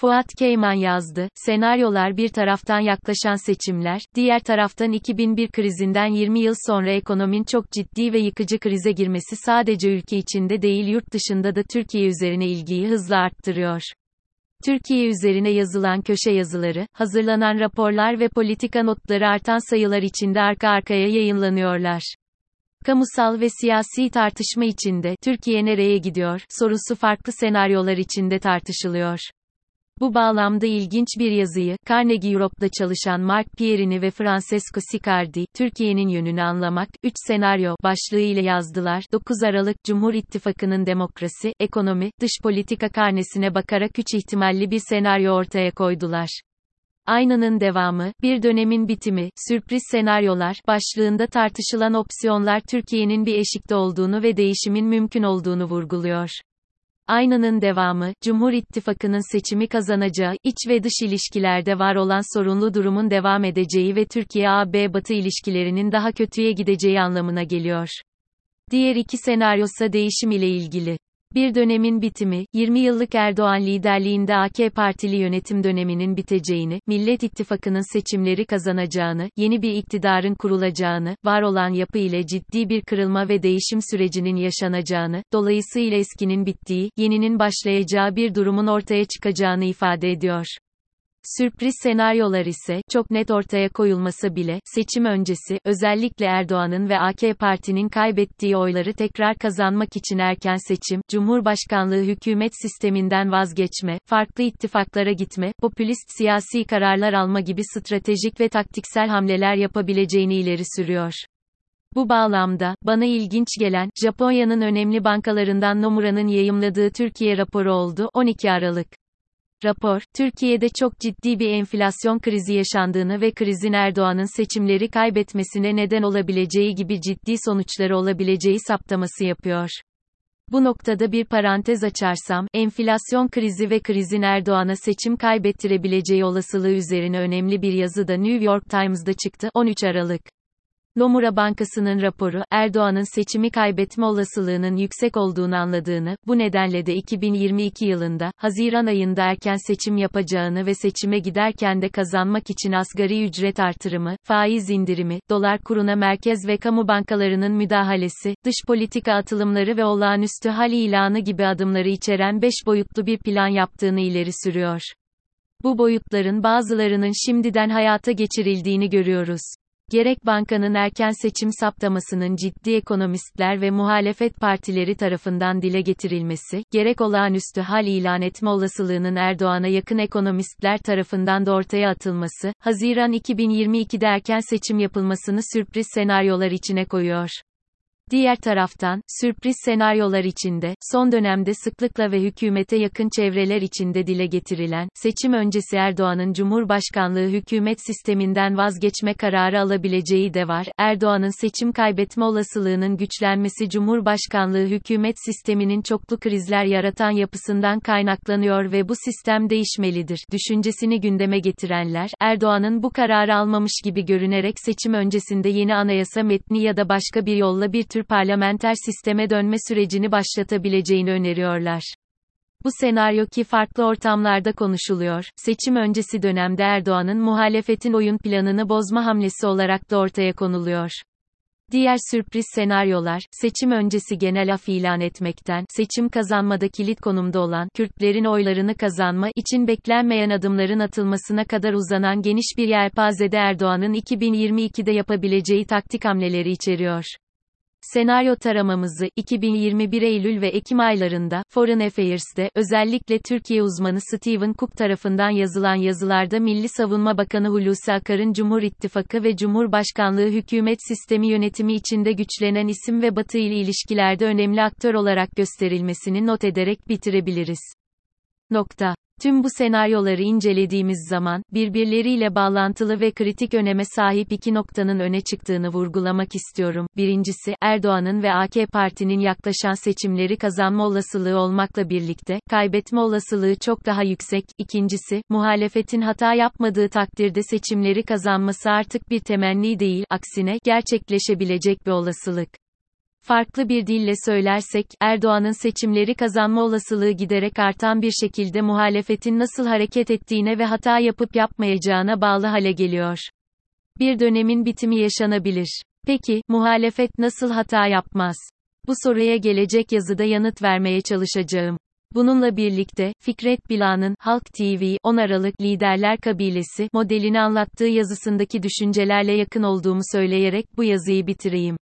Fuat Keyman yazdı, senaryolar bir taraftan yaklaşan seçimler, diğer taraftan 2001 krizinden 20 yıl sonra ekonomin çok ciddi ve yıkıcı krize girmesi sadece ülke içinde değil yurt dışında da Türkiye üzerine ilgiyi hızla arttırıyor. Türkiye üzerine yazılan köşe yazıları, hazırlanan raporlar ve politika notları artan sayılar içinde arka arkaya yayınlanıyorlar. Kamusal ve siyasi tartışma içinde Türkiye nereye gidiyor sorusu farklı senaryolar içinde tartışılıyor. Bu bağlamda ilginç bir yazıyı, Carnegie Europe'da çalışan Mark Pierini ve Francesco Sicardi, Türkiye'nin yönünü anlamak, 3 senaryo, başlığı ile yazdılar. 9 Aralık, Cumhur İttifakı'nın demokrasi, ekonomi, dış politika karnesine bakarak 3 ihtimalli bir senaryo ortaya koydular. Aynanın devamı, bir dönemin bitimi, sürpriz senaryolar, başlığında tartışılan opsiyonlar Türkiye'nin bir eşikte olduğunu ve değişimin mümkün olduğunu vurguluyor. Aynanın devamı, Cumhur İttifakı'nın seçimi kazanacağı, iç ve dış ilişkilerde var olan sorunlu durumun devam edeceği ve Türkiye-AB-Batı ilişkilerinin daha kötüye gideceği anlamına geliyor. Diğer iki senaryosa değişim ile ilgili. Bir dönemin bitimi, 20 yıllık Erdoğan liderliğinde AK Partili yönetim döneminin biteceğini, Millet İttifakı'nın seçimleri kazanacağını, yeni bir iktidarın kurulacağını, var olan yapı ile ciddi bir kırılma ve değişim sürecinin yaşanacağını, dolayısıyla eskinin bittiği, yeninin başlayacağı bir durumun ortaya çıkacağını ifade ediyor. Sürpriz senaryolar ise, çok net ortaya koyulmasa bile, seçim öncesi, özellikle Erdoğan'ın ve AK Parti'nin kaybettiği oyları tekrar kazanmak için erken seçim, Cumhurbaşkanlığı hükümet sisteminden vazgeçme, farklı ittifaklara gitme, popülist siyasi kararlar alma gibi stratejik ve taktiksel hamleler yapabileceğini ileri sürüyor. Bu bağlamda, bana ilginç gelen, Japonya'nın önemli bankalarından Nomura'nın yayımladığı Türkiye raporu oldu, 12 Aralık. Rapor, Türkiye'de çok ciddi bir enflasyon krizi yaşandığını ve krizin Erdoğan'ın seçimleri kaybetmesine neden olabileceği gibi ciddi sonuçları olabileceği saptaması yapıyor. Bu noktada bir parantez açarsam, enflasyon krizi ve krizin Erdoğan'a seçim kaybettirebileceği olasılığı üzerine önemli bir yazı da New York Times'da çıktı, 13 Aralık. Nomura Bankası'nın raporu, Erdoğan'ın seçimi kaybetme olasılığının yüksek olduğunu anladığını, bu nedenle de 2022 yılında, Haziran ayında erken seçim yapacağını ve seçime giderken de kazanmak için asgari ücret artırımı, faiz indirimi, dolar kuruna merkez ve kamu bankalarının müdahalesi, dış politika atılımları ve olağanüstü hal ilanı gibi adımları içeren 5 boyutlu bir plan yaptığını ileri sürüyor. Bu boyutların bazılarının şimdiden hayata geçirildiğini görüyoruz. Gerek bankanın erken seçim saptamasının ciddi ekonomistler ve muhalefet partileri tarafından dile getirilmesi, gerek olağanüstü hal ilan etme olasılığının Erdoğan'a yakın ekonomistler tarafından da ortaya atılması, Haziran 2022'de erken seçim yapılmasını sürpriz senaryolar içine koyuyor. Diğer taraftan, sürpriz senaryolar içinde, son dönemde sıklıkla ve hükümete yakın çevreler içinde dile getirilen, seçim öncesi Erdoğan'ın Cumhurbaşkanlığı hükümet sisteminden vazgeçme kararı alabileceği de var. Erdoğan'ın seçim kaybetme olasılığının güçlenmesi Cumhurbaşkanlığı hükümet sisteminin çoklu krizler yaratan yapısından kaynaklanıyor ve bu sistem değişmelidir. Düşüncesini gündeme getirenler, Erdoğan'ın bu kararı almamış gibi görünerek seçim öncesinde yeni anayasa metni ya da başka bir yolla bir tür tür parlamenter sisteme dönme sürecini başlatabileceğini öneriyorlar. Bu senaryo ki farklı ortamlarda konuşuluyor, seçim öncesi dönemde Erdoğan'ın muhalefetin oyun planını bozma hamlesi olarak da ortaya konuluyor. Diğer sürpriz senaryolar, seçim öncesi genel af ilan etmekten, seçim kazanmada kilit konumda olan, Kürtlerin oylarını kazanma için beklenmeyen adımların atılmasına kadar uzanan geniş bir yelpazede Erdoğan'ın 2022'de yapabileceği taktik hamleleri içeriyor. Senaryo taramamızı, 2021 Eylül ve Ekim aylarında, Foreign Affairs'te, özellikle Türkiye uzmanı Stephen Cook tarafından yazılan yazılarda Milli Savunma Bakanı Hulusi Akar'ın Cumhur İttifakı ve Cumhurbaşkanlığı hükümet sistemi yönetimi içinde güçlenen isim ve Batı ile ilişkilerde önemli aktör olarak gösterilmesini not ederek bitirebiliriz. Nokta. Tüm bu senaryoları incelediğimiz zaman, birbirleriyle bağlantılı ve kritik öneme sahip iki noktanın öne çıktığını vurgulamak istiyorum. Birincisi, Erdoğan'ın ve AK Parti'nin yaklaşan seçimleri kazanma olasılığı olmakla birlikte, kaybetme olasılığı çok daha yüksek. İkincisi, muhalefetin hata yapmadığı takdirde seçimleri kazanması artık bir temenni değil, aksine, gerçekleşebilecek bir olasılık. Farklı bir dille söylersek, Erdoğan'ın seçimleri kazanma olasılığı giderek artan bir şekilde muhalefetin nasıl hareket ettiğine ve hata yapıp yapmayacağına bağlı hale geliyor. Bir dönemin bitimi yaşanabilir. Peki, muhalefet nasıl hata yapmaz? Bu soruya gelecek yazıda yanıt vermeye çalışacağım. Bununla birlikte, Fikret Bila'nın, Halk TV, 10 Aralık Liderler Kabilesi, modelini anlattığı yazısındaki düşüncelerle yakın olduğumu söyleyerek bu yazıyı bitireyim.